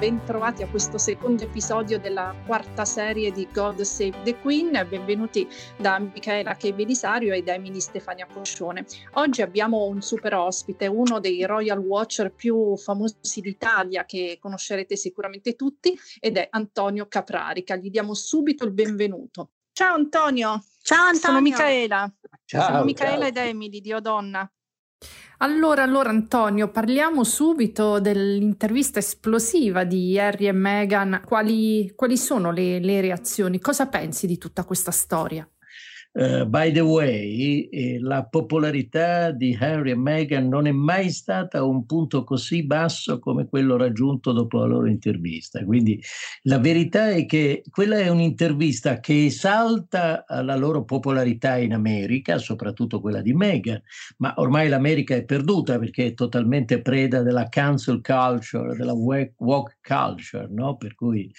bentrovati a questo secondo episodio della quarta serie di God Save the Queen. Benvenuti da Michaela Che Belisario e da Emily Stefania Poscione. Oggi abbiamo un super ospite, uno dei Royal Watcher più famosi d'Italia che conoscerete sicuramente tutti ed è Antonio Caprarica. Gli diamo subito il benvenuto. Ciao Antonio! Ciao Antonio! Sono Michaela. Ciao, Sono Michaela ciao. ed Emily di Odonna. Allora, allora Antonio, parliamo subito dell'intervista esplosiva di Harry e Meghan. Quali, quali sono le, le reazioni? Cosa pensi di tutta questa storia? Uh, by the way, eh, la popolarità di Harry e Meghan non è mai stata a un punto così basso come quello raggiunto dopo la loro intervista. Quindi la verità è che quella è un'intervista che esalta la loro popolarità in America, soprattutto quella di Meghan, ma ormai l'America è perduta perché è totalmente preda della cancel culture, della woke culture, no? Per cui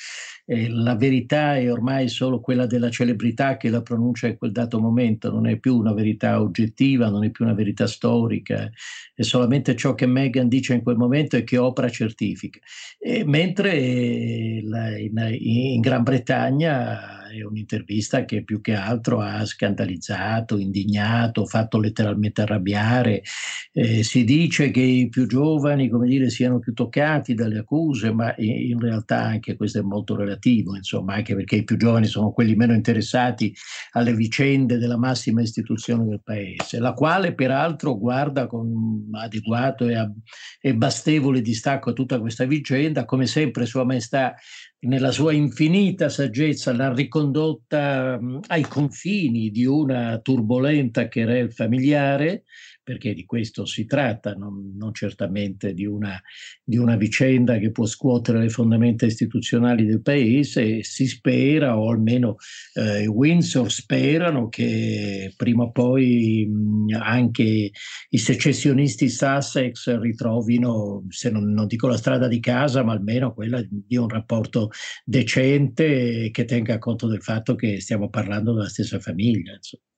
eh, la verità è ormai solo quella della celebrità che la pronuncia in quel dato momento, non è più una verità oggettiva, non è più una verità storica, è solamente ciò che Meghan dice in quel momento e che Oprah certifica. E mentre in Gran Bretagna è un'intervista che più che altro ha scandalizzato, indignato, fatto letteralmente arrabbiare. Eh, si dice che i più giovani, come dire, siano più toccati dalle accuse, ma in, realtà anche questo è molto relativo, insomma, anche perché i più giovani sono quelli meno interessati alle vicende della massima istituzione del paese, la quale peraltro guarda con adeguato e, e bastevole distacco a tutta questa vicenda, come sempre Sua Maestà nella sua infinita saggezza l'ha ricondotta ai confini di una turbolenta querel familiare, perché di questo si tratta, non, non certamente di una, di una, vicenda che può scuotere le fondamenta istituzionali del paese si spera, o almeno eh, Windsor sperano, che prima o poi mh, anche i secessionisti Sussex ritrovino, se non, non dico la strada di casa, ma almeno quella di un rapporto decente che tenga conto del fatto che stiamo parlando della stessa famiglia. Insomma.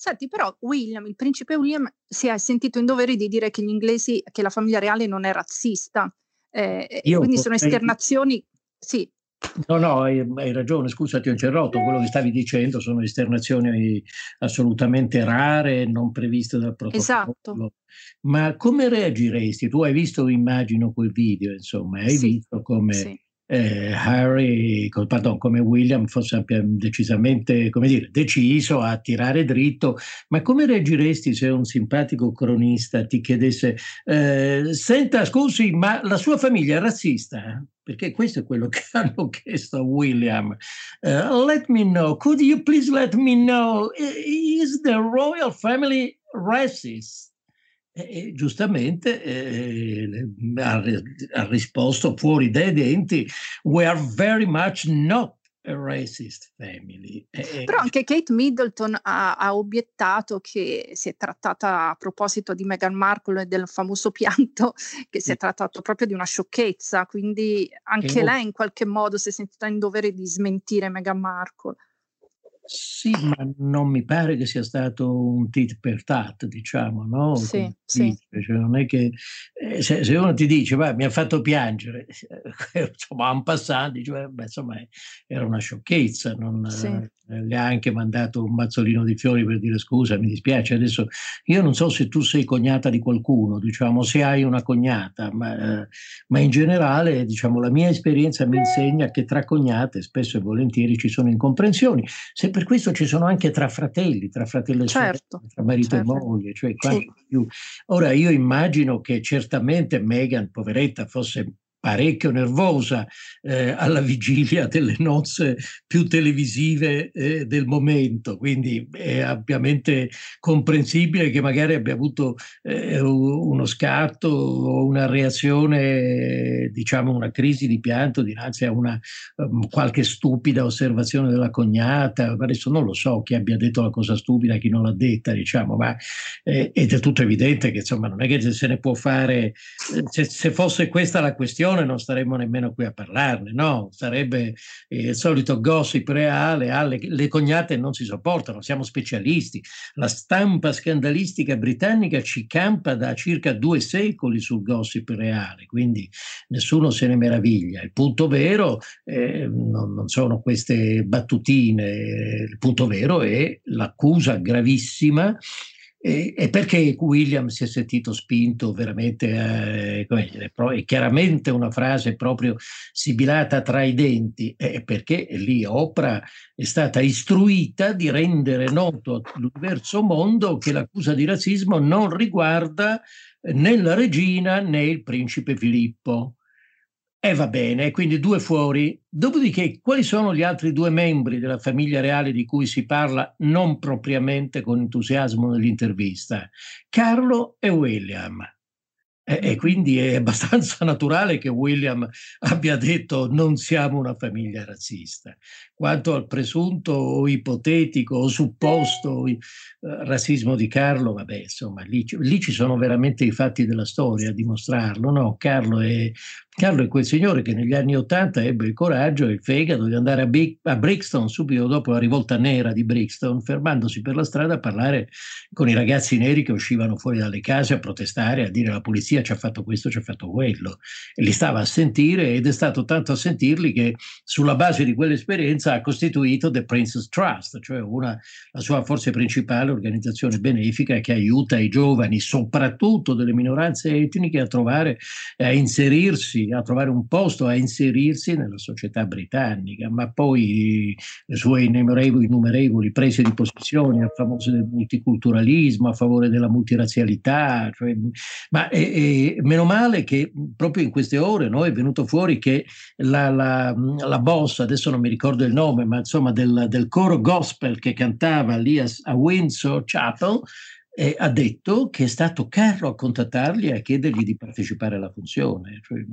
Senti, però William, il principe William, si è sentito in dovere di dire che gli inglesi, che la famiglia reale non è razzista. Eh, quindi sono esternazioni, sì. No, no, hai, hai, ragione, scusa, ti ho interrotto. Quello che stavi dicendo sono esternazioni assolutamente rare, non previste dal protocollo. Esatto. Ma come reagiresti? Tu hai visto, immagino, quel video, insomma, hai sì, visto come... Sì eh, Harry, pardon, come William fosse decisamente, come dire, deciso a tirare dritto, ma come reagiresti se un simpatico cronista ti chiedesse, eh, senta, scusi, ma la sua famiglia è razzista? Perché questo è quello che hanno chiesto a William. Uh, let me know, could you please let me know, is the royal family racist? E giustamente eh, ha, ha, risposto fuori dai denti, we are very much not a racist family. Eh, Però anche Kate Middleton ha, ha, obiettato che si è trattata, a proposito di Meghan Markle e del famoso pianto, che si è trattato proprio di una sciocchezza, quindi anche lei in qualche modo si è sentita in dovere di smentire Meghan Markle. Sì, ma non mi pare che sia stato un tit per tat, diciamo, no? Sì, sì. Cioè, non è che eh, se, se, uno ti dice, beh, mi ha fatto piangere, eh, insomma, un passante dice, beh, insomma, era una sciocchezza, non, sì. Eh, le ha anche mandato un mazzolino di fiori per dire scusa, mi dispiace, adesso io non so se tu sei cognata di qualcuno, diciamo, se hai una cognata, ma, eh, ma in generale, diciamo, la mia esperienza mi insegna che tra cognate spesso e volentieri ci sono incomprensioni. Se per questo ci sono anche tra fratelli, tra fratello e certo, sorella, tra marito certo. e moglie, cioè sì. più. Ora io immagino che certamente Meghan, poveretta, fosse parecchio nervosa eh, alla vigilia delle nozze più televisive eh, del momento, quindi è ampiamente comprensibile che magari abbia avuto eh, uno scatto o una reazione, diciamo una crisi di pianto dinanzi a una um, qualche stupida osservazione della cognata, adesso non lo so chi abbia detto la cosa stupida, chi non l'ha detta, diciamo, ma eh, è tutto evidente che insomma non è che se ne può fare, se, se fosse questa la questione trasmissione non staremmo nemmeno qui a parlarne, no? Sarebbe eh, il solito gossip reale, ah, le, le cognate non si sopportano, siamo specialisti. La stampa scandalistica britannica ci campa da circa due secoli sul gossip reale, quindi nessuno se ne meraviglia. Il punto vero eh, non, non sono queste battutine, il punto vero è l'accusa gravissima e, e, perché William si è sentito spinto veramente, eh, dire, è chiaramente una frase proprio sibilata tra i denti, eh, perché lì Oprah è stata istruita di rendere noto all'universo mondo che l'accusa di razzismo non riguarda né la regina né il principe Filippo. E va bene, quindi due fuori. Dopodiché, quali sono gli altri due membri della famiglia reale di cui si parla non propriamente con entusiasmo nell'intervista? Carlo e William. E, e, quindi è abbastanza naturale che William abbia detto non siamo una famiglia razzista. Quanto al presunto o ipotetico o supposto eh, razzismo di Carlo, vabbè, insomma, lì, lì, ci sono veramente i fatti della storia a dimostrarlo. No? Carlo è Carlo è quel signore che negli anni Ottanta ebbe il coraggio e il fegato di andare a, Big, a, Brixton subito dopo la rivolta nera di Brixton, fermandosi per la strada a parlare con i ragazzi neri che uscivano fuori dalle case a protestare, a dire la polizia ci ha fatto questo, ci ha fatto quello. E li stava a sentire ed è stato tanto a sentirli che sulla base di quell'esperienza ha costituito The Princess Trust, cioè una, la sua forse principale organizzazione benefica che aiuta i giovani, soprattutto delle minoranze etniche, a trovare, a inserirsi a trovare un posto, a inserirsi nella società britannica, ma poi le sue innumerevoli, innumerevoli prese di posizione a favore del multiculturalismo, a favore della multirazialità, cioè, ma è, è, meno male che proprio in queste ore no, è venuto fuori che la, la, la, boss, adesso non mi ricordo il nome, ma insomma del, del coro gospel che cantava lì a, a Windsor Chapel, eh, ha detto che è stato Carlo a contattarli e a chiedergli di partecipare alla funzione. Cioè,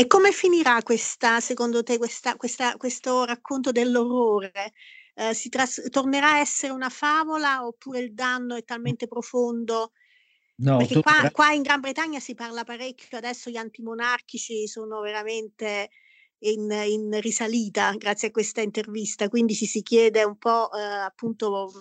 e come finirà questa, secondo te, questa, questa, questo racconto dell'orrore? Eh, si tras- tornerà a essere una favola oppure il danno è talmente profondo? No, Perché qua, qua, in Gran Bretagna si parla parecchio, adesso gli antimonarchici sono veramente in, in risalita grazie a questa intervista, quindi ci si chiede un po' eh, appunto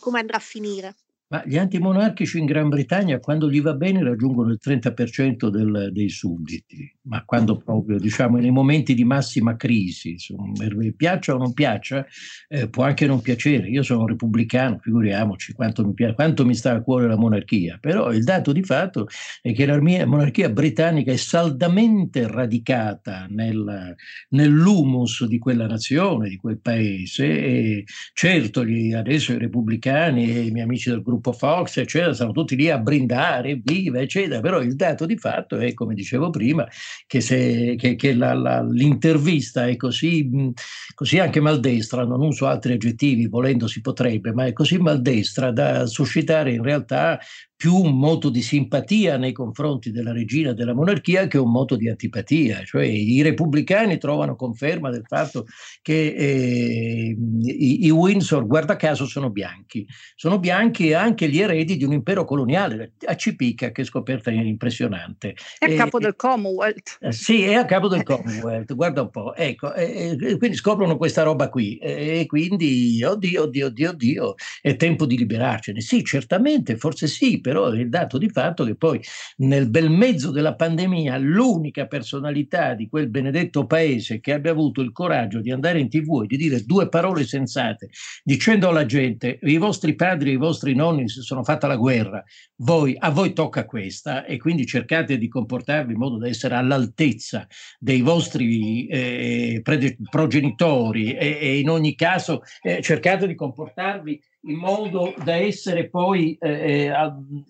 come andrà a finire. Ma gli antimonarchici in Gran Bretagna, quando gli va bene, raggiungono il 30% del, dei sudditi, ma quando proprio, diciamo, nei momenti di massima crisi, insomma, piaccia o non piaccia, eh, può anche non piacere. Io sono repubblicano, figuriamoci quanto mi, piace, quanto mi sta a cuore la monarchia, però il dato di fatto è che la monarchia britannica è saldamente radicata nel, nell'humus di quella nazione, di quel paese, e certo gli, adesso i repubblicani e i miei amici del gruppo gruppo Fox, eccetera, stanno tutti lì a brindare, viva, eccetera, però il dato di fatto è, come dicevo prima, che, se, che, che la, la, l'intervista è così, così anche maldestra, non uso altri aggettivi, volendo si potrebbe, ma è così maldestra da suscitare in realtà più un moto di simpatia nei confronti della regina della monarchia che un moto di antipatia, cioè i repubblicani trovano conferma del fatto che eh, i, i, Windsor, guarda caso, sono bianchi, sono bianchi anche gli eredi di un impero coloniale, a Cipica, che scoperta impressionante. È a capo del Commonwealth. Eh, sì, è a capo del Commonwealth, guarda un po', ecco, quindi scoprono questa roba qui e quindi, oddio, oddio, oddio, oddio, è tempo di liberarcene. Sì, certamente, forse sì, però però è il dato di fatto che poi nel bel mezzo della pandemia l'unica personalità di quel benedetto paese che abbia avuto il coraggio di andare in tv e di dire due parole sensate, dicendo alla gente i vostri padri e i vostri nonni si sono fatta la guerra, voi, a voi tocca questa e quindi cercate di comportarvi in modo da essere all'altezza dei vostri eh, progenitori e, e, in ogni caso eh, cercate di comportarvi in modo da essere poi eh, eh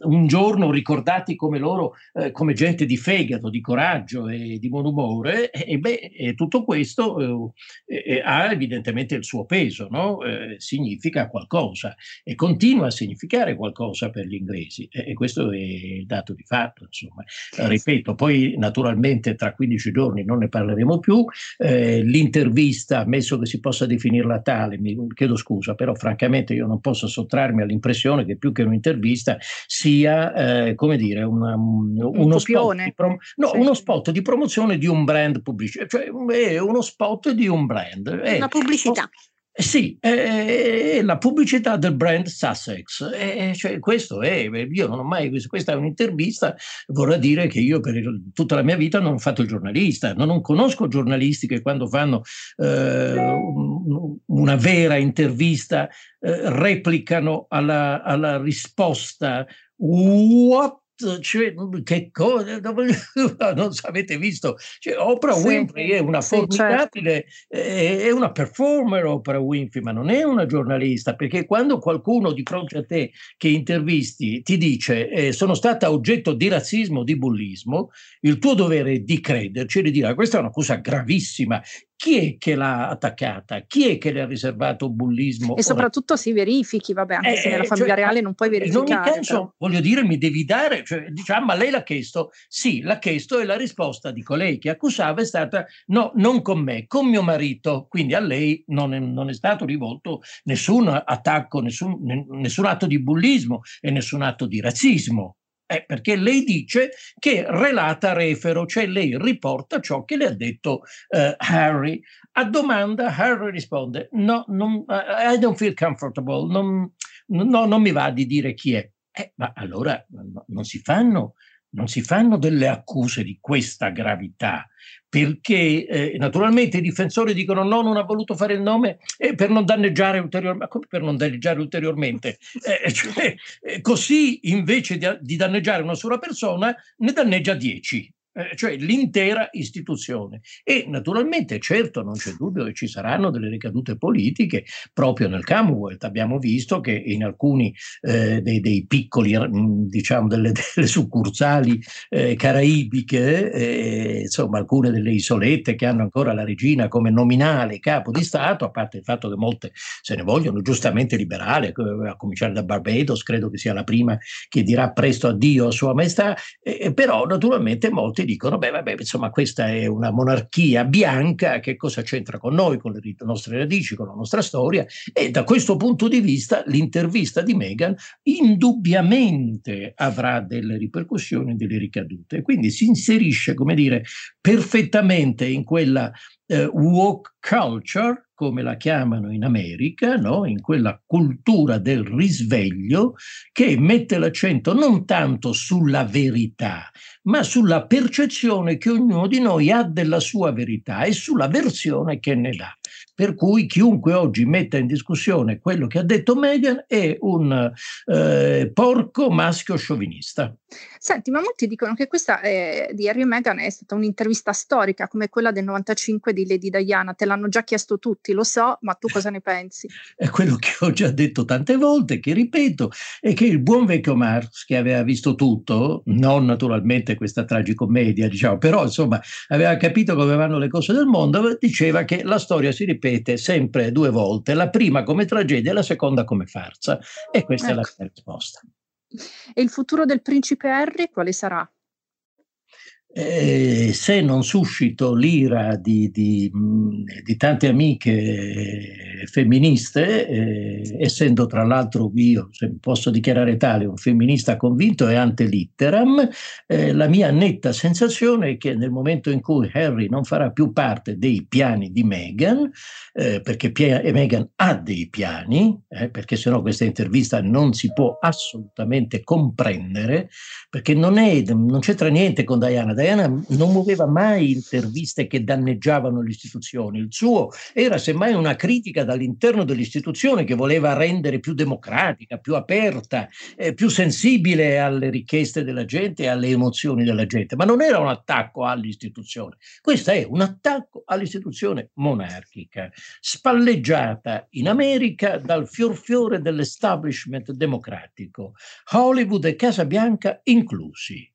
un giorno ricordati come loro, eh, come gente di fegato, di coraggio e di buon umore, e, beh, e tutto questo eh, eh, ha evidentemente il suo peso, no? Eh, significa qualcosa e continua a significare qualcosa per gli inglesi, e, e questo è il dato di fatto. Insomma. ripeto, poi naturalmente tra 15 giorni non ne parleremo più, l'intervista, ammesso che si possa definirla tale, mi chiedo scusa, però francamente io non posso sottrarmi all'impressione che più che un'intervista sia, eh, come dire, una, uno, spot prom- no, sì. uno, spot di promozione di un brand pubblicitario, cioè è uno spot di un brand. È, una pubblicità. Eh sì, è, la pubblicità del brand Sussex, è, cioè questo è, io non ho mai visto, questa è un'intervista, vorrà dire che io per tutta la mia vita non ho fatto il giornalista, non, non conosco giornalisti che quando fanno eh, una vera intervista eh, replicano alla, alla risposta. What cioè, che cosa non avete visto cioè, Oprah sì, Winfrey è una sì, formidabile certo. è una performer Oprah Winfrey ma non è una giornalista perché quando qualcuno di fronte a te che intervisti ti dice eh, sono stata oggetto di razzismo di bullismo il tuo dovere è di crederci e di dire ah, questa è una cosa gravissima chi è che l'ha attaccata? Chi è che le ha riservato bullismo? E soprattutto si verifichi, vabbè, anche eh, se nella eh, famiglia cioè, reale non puoi verificare. In ogni caso, voglio dire, mi devi dare, cioè, diciamo, ma lei l'ha chiesto? Sì, l'ha chiesto e la risposta di colei che accusava è stata no, non con me, con mio marito. Quindi a lei non è, non è stato rivolto nessun attacco, nessun, nessun atto di bullismo e nessun atto di razzismo. Eh, perché lei dice che relata refero, cioè lei riporta ciò che le ha detto uh, Harry. A domanda Harry risponde, no, non, I don't feel comfortable, non, no, non mi va di dire chi è. Eh, ma allora no, non si fanno non si fanno delle accuse di questa gravità, perché eh, naturalmente i difensori dicono no, non ha voluto fare il nome eh, per non danneggiare ulteriormente. Ma come per non danneggiare ulteriormente? Eh, cioè, eh, così invece di, di, danneggiare una sola persona, ne danneggia dieci eh, cioè l'intera istituzione. E naturalmente, certo, non c'è dubbio che ci saranno delle ricadute politiche proprio nel Commonwealth. Abbiamo visto che in alcuni eh, dei, dei, piccoli, mm, diciamo, delle, delle succursali eh, caraibiche, eh, insomma, alcune delle isolette che hanno ancora la regina come nominale capo di Stato, a parte il fatto che molte se ne vogliono giustamente liberare, eh, a cominciare da Barbados, credo che sia la prima che dirà presto addio a Sua Maestà, eh, però naturalmente molti dicono, beh, vabbè, insomma, questa è una monarchia bianca, che cosa c'entra con noi, con le nostre radici, con la nostra storia? E da questo punto di vista l'intervista di Meghan indubbiamente avrà delle ripercussioni, delle ricadute. Quindi si inserisce, come dire, perfettamente in quella eh, woke culture, come la chiamano in America, no? in quella cultura del risveglio che mette l'accento non tanto sulla verità, ma sulla percezione che ognuno di noi ha della sua verità e sulla versione che ne dà. Per cui chiunque oggi metta in discussione quello che ha detto Meghan è un eh, porco maschio sciovinista. Senti, ma molti dicono che questa eh, di Harry e Meghan è stata un'intervista storica come quella del 95 di Lady Diana. Te l'hanno già chiesto tutti, lo so, ma tu cosa ne pensi? è quello che ho già detto tante volte, che ripeto, è che il buon vecchio Marx, che aveva visto tutto, non naturalmente questa tragicommedia, diciamo, però insomma aveva capito come vanno le cose del mondo, diceva che la storia si ripete ripete sempre due volte, la prima come tragedia e la seconda come farsa. E questa ecco. è la ecco. risposta. E il futuro del principe Harry quale sarà? Eh, se non suscito l'ira di, di, di tante amiche femministe, eh, essendo tra l'altro io, se posso dichiarare tale, un femminista convinto e ante litteram, eh, la mia netta sensazione è che nel momento in cui Harry non farà più parte dei piani di Meghan, eh, perché Pia- Meghan ha dei piani, eh, perché sennò questa intervista non si può assolutamente comprendere, perché non, è, non c'entra niente con Diana Diana non muoveva mai interviste che danneggiavano le istituzioni, il suo era semmai una critica dall'interno dell'istituzione che voleva rendere più democratica, più aperta, eh, più sensibile alle richieste della gente e alle emozioni della gente, ma non era un attacco all'istituzione, questo è un attacco all'istituzione monarchica, spalleggiata in America dal fiorfiore dell'establishment democratico, Hollywood e Casa Bianca inclusi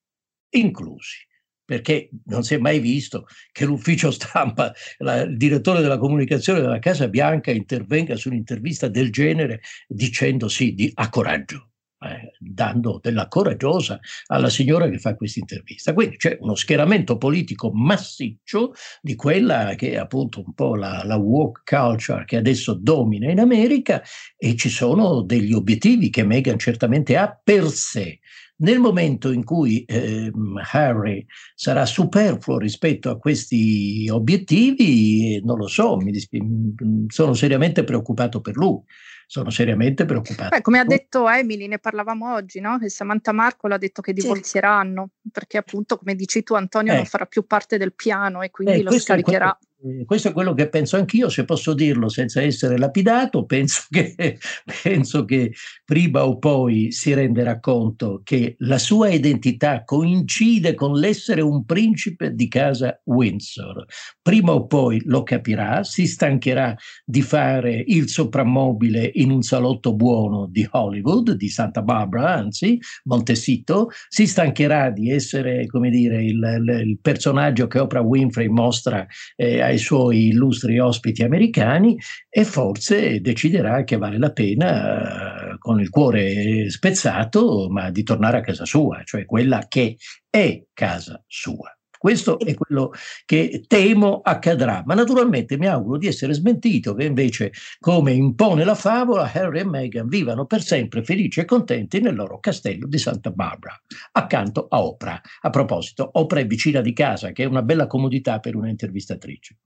inclusi perché non si è mai visto che l'ufficio stampa, la, il direttore della comunicazione della Casa Bianca intervenga su un'intervista del genere dicendo sì, di, a coraggio. Eh, dando della coraggiosa alla signora che fa questa intervista. Quindi c'è uno schieramento politico massiccio di quella che è appunto un po' la, la woke culture che adesso domina in America e ci sono degli obiettivi che Meghan certamente ha per sé. Nel momento in cui eh, Harry sarà superfluo rispetto a questi obiettivi, non lo so, mi dispi- sono seriamente preoccupato per lui sono seriamente preoccupato. Beh, come ha detto Emily, ne parlavamo oggi, no? Che Samantha Marco ha detto che divorzieranno, sì. perché appunto, come dici tu Antonio, eh. non farà più parte del piano e quindi eh, lo scaricherà. Eh, questo è quello che penso anch'io, se posso dirlo senza essere lapidato, penso che, penso che prima o poi si renderà conto che la sua identità coincide con l'essere un principe di casa Windsor. Prima o poi lo capirà, si stancherà di fare il soprammobile in un salotto buono di Hollywood, di Santa Barbara, anzi, Montecito, si stancherà di essere, come dire, il, il, il personaggio che Oprah Winfrey mostra eh, ai suoi illustri ospiti americani e forse deciderà che vale la pena, eh, con il cuore spezzato, ma di tornare a casa sua, cioè quella che è casa sua. Questo è quello che temo accadrà, ma naturalmente mi auguro di essere smentito, che invece, come impone la favola, Harry e Meghan vivano per sempre felici e contenti nel loro castello di Santa Barbara, accanto a Oprah. A proposito, Oprah è vicina di casa, che è una bella comodità per una intervistatrice.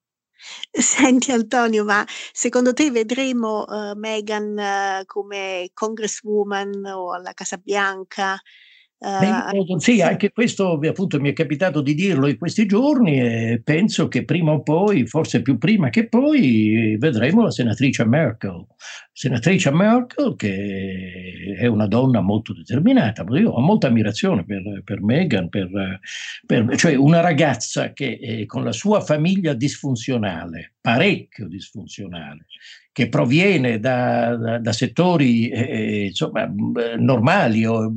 Senti Antonio, ma secondo te vedremo uh, Meghan uh, come congresswoman o alla Casa Bianca? Uh, sì, anche questo appunto mi è capitato di dirlo in questi giorni e penso che prima o poi, forse più prima che poi, vedremo la senatrice Merkel. Senatrice Merkel che è una donna molto determinata, io ho molta ammirazione per, per Meghan, per, per, cioè una ragazza che eh, con la sua famiglia disfunzionale, parecchio disfunzionale, che proviene da, da, da settori eh, eh insomma, normali o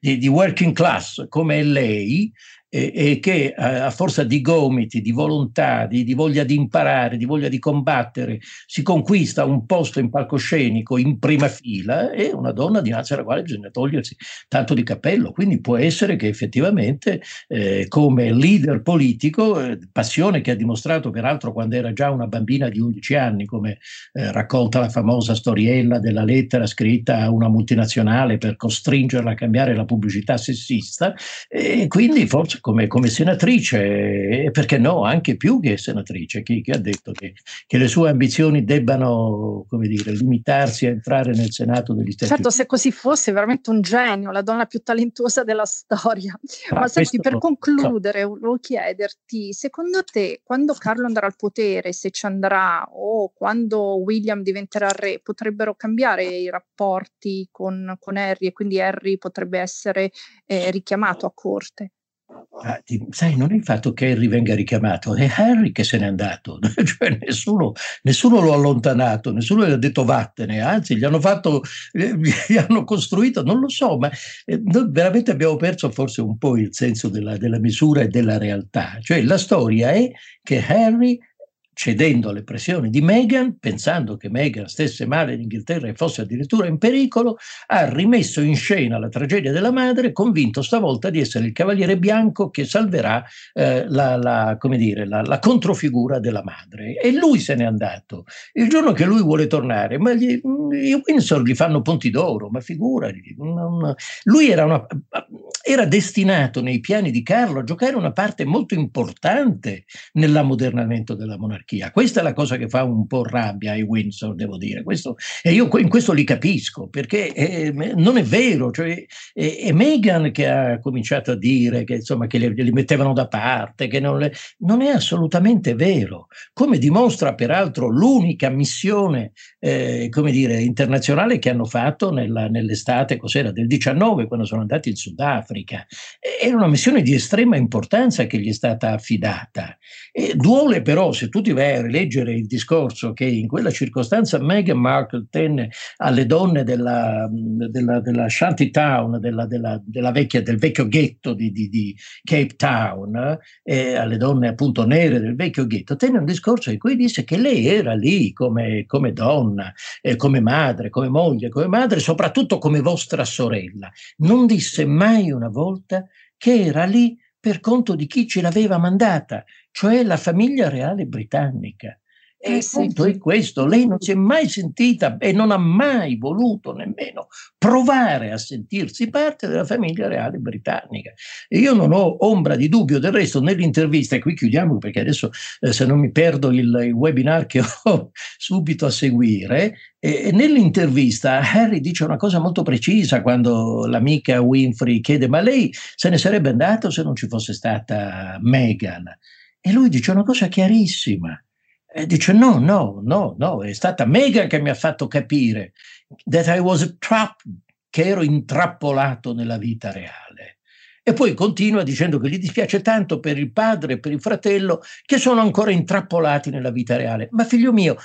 di, di working class come lei, e, e che a forza di gomiti, di volontà, di, di, voglia di imparare, di voglia di combattere, si conquista un posto in palcoscenico in prima fila, è una donna dinanzi alla quale bisogna togliersi tanto di cappello. Quindi può essere che effettivamente eh, come leader politico, eh, passione che ha dimostrato peraltro quando era già una bambina di 11 anni, come eh, racconta la famosa storiella della lettera scritta a una multinazionale per costringerla a cambiare la pubblicità sessista, e quindi forse come, come, senatrice e perché no, anche più che senatrice, chi, chi ha detto che, che, le sue ambizioni debbano come dire, limitarsi a entrare nel Senato degli Stati certo, Uniti. Certo, se così fosse, veramente un genio, la donna più talentuosa della storia. Ah, Ma senti, per concludere, no. volevo chiederti, secondo te, quando Carlo andrà al potere, se ci andrà, o quando William diventerà re, potrebbero cambiare i rapporti con, con Harry e quindi Harry potrebbe essere eh, richiamato a corte? Ah, sai, non è il fatto che Harry venga richiamato, è Harry che se n'è andato, cioè nessuno, nessuno lo ha allontanato, nessuno gli ha detto vattene, anzi gli hanno fatto, eh, gli hanno costruito, non lo so, ma eh, noi veramente abbiamo perso forse un po' il senso della, della misura e della realtà. Cioè la storia è che Harry cedendo alle pressioni di Meghan, pensando che Meghan stesse male in Inghilterra e fosse addirittura in pericolo, ha rimesso in scena la tragedia della madre, convinto stavolta di essere il cavaliere bianco che salverà eh, la, la, dire, la, la, controfigura della madre. E lui se n'è andato. Il giorno che lui vuole tornare, ma gli, i Windsor gli fanno punti d'oro, ma figurati. Lui era, una, era destinato nei piani di Carlo a giocare una parte molto importante nell'ammodernamento della monarchia. Questa è la cosa che fa un po' rabbia ai Windsor, devo dire. Questo, e io in questo li capisco, perché eh, non è vero. Cioè, è, è, Meghan che ha cominciato a dire che, insomma, che li, li mettevano da parte, che non, le, non, è assolutamente vero. Come dimostra peraltro l'unica missione eh, come dire, internazionale che hanno fatto nella, nell'estate cos'era, del 19, quando sono andati in Sudafrica Africa. Era una missione di estrema importanza che gli è stata affidata. E duole però, se tu ti vai a rileggere il discorso che in quella circostanza Meghan Markle tenne alle donne della, della, della Shanty Town, della, della, della vecchia, del vecchio ghetto di, di, di Cape Town, eh, alle donne appunto nere del vecchio ghetto, tenne un discorso in cui disse che lei era lì come, come donna, eh, come madre, come moglie, come madre, soprattutto come vostra sorella. Non disse mai una volta che era lì per conto di chi ce l'aveva mandata, cioè la famiglia reale britannica. E il punto è questo, lei non si è mai sentita e non ha mai voluto nemmeno provare a sentirsi parte della famiglia reale britannica. E io non ho ombra di dubbio, del resto nell'intervista, e qui chiudiamo perché adesso eh, se non mi perdo il, il, webinar che ho subito a seguire, eh, nell'intervista Harry dice una cosa molto precisa quando l'amica Winfrey chiede ma lei se ne sarebbe andato se non ci fosse stata Meghan? E lui dice una cosa chiarissima e dice no, no, no, no, è stata Megan che mi ha fatto capire that I was trapped, che ero intrappolato nella vita reale. E poi continua dicendo che gli dispiace tanto per il padre e per il fratello che sono ancora intrappolati nella vita reale. Ma figlio mio,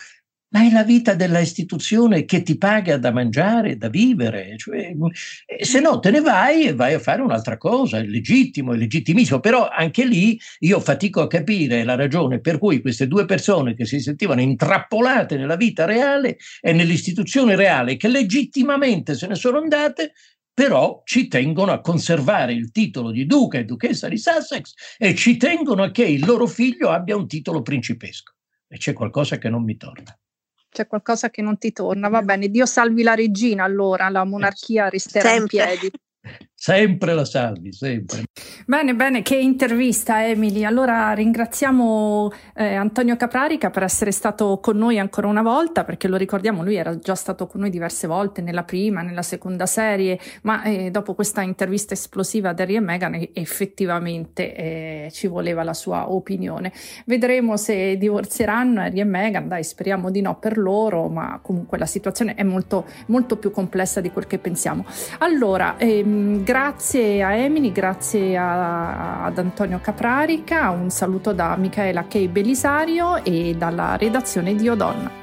ma è la vita della istituzione che ti paga da mangiare, da vivere, cioè, eh, se no te ne vai e vai a fare un'altra cosa, è legittimo, è legittimissimo, però anche lì io fatico a capire la ragione per cui queste due persone che si sentivano intrappolate nella vita reale e nell'istituzione reale, che legittimamente se ne sono andate, però ci tengono a conservare il titolo di duca e duchessa di Sussex e ci tengono a che il loro figlio abbia un titolo principesco. E c'è qualcosa che non mi torna c'è qualcosa che non ti torna. Va bene, Dio salvi la regina allora, la monarchia resterà Sempre. in piedi. Sempre la salvi, sempre. Bene, bene, che intervista Emily. Allora ringraziamo eh, Antonio Caprarica per essere stato con noi ancora una volta, perché lo ricordiamo, lui era già stato con noi diverse volte nella prima, nella seconda serie, ma eh, dopo questa intervista esplosiva ad Harry e Meghan effettivamente eh, ci voleva la sua opinione. Vedremo se divorzieranno Harry e Meghan, dai speriamo di no per loro, ma comunque la situazione è molto, molto più complessa di quel che pensiamo. Allora, ehm, grazie a Emily, grazie a, ad Antonio Caprarica, un saluto da Michaela Kei Belisario e dalla redazione di Odonna.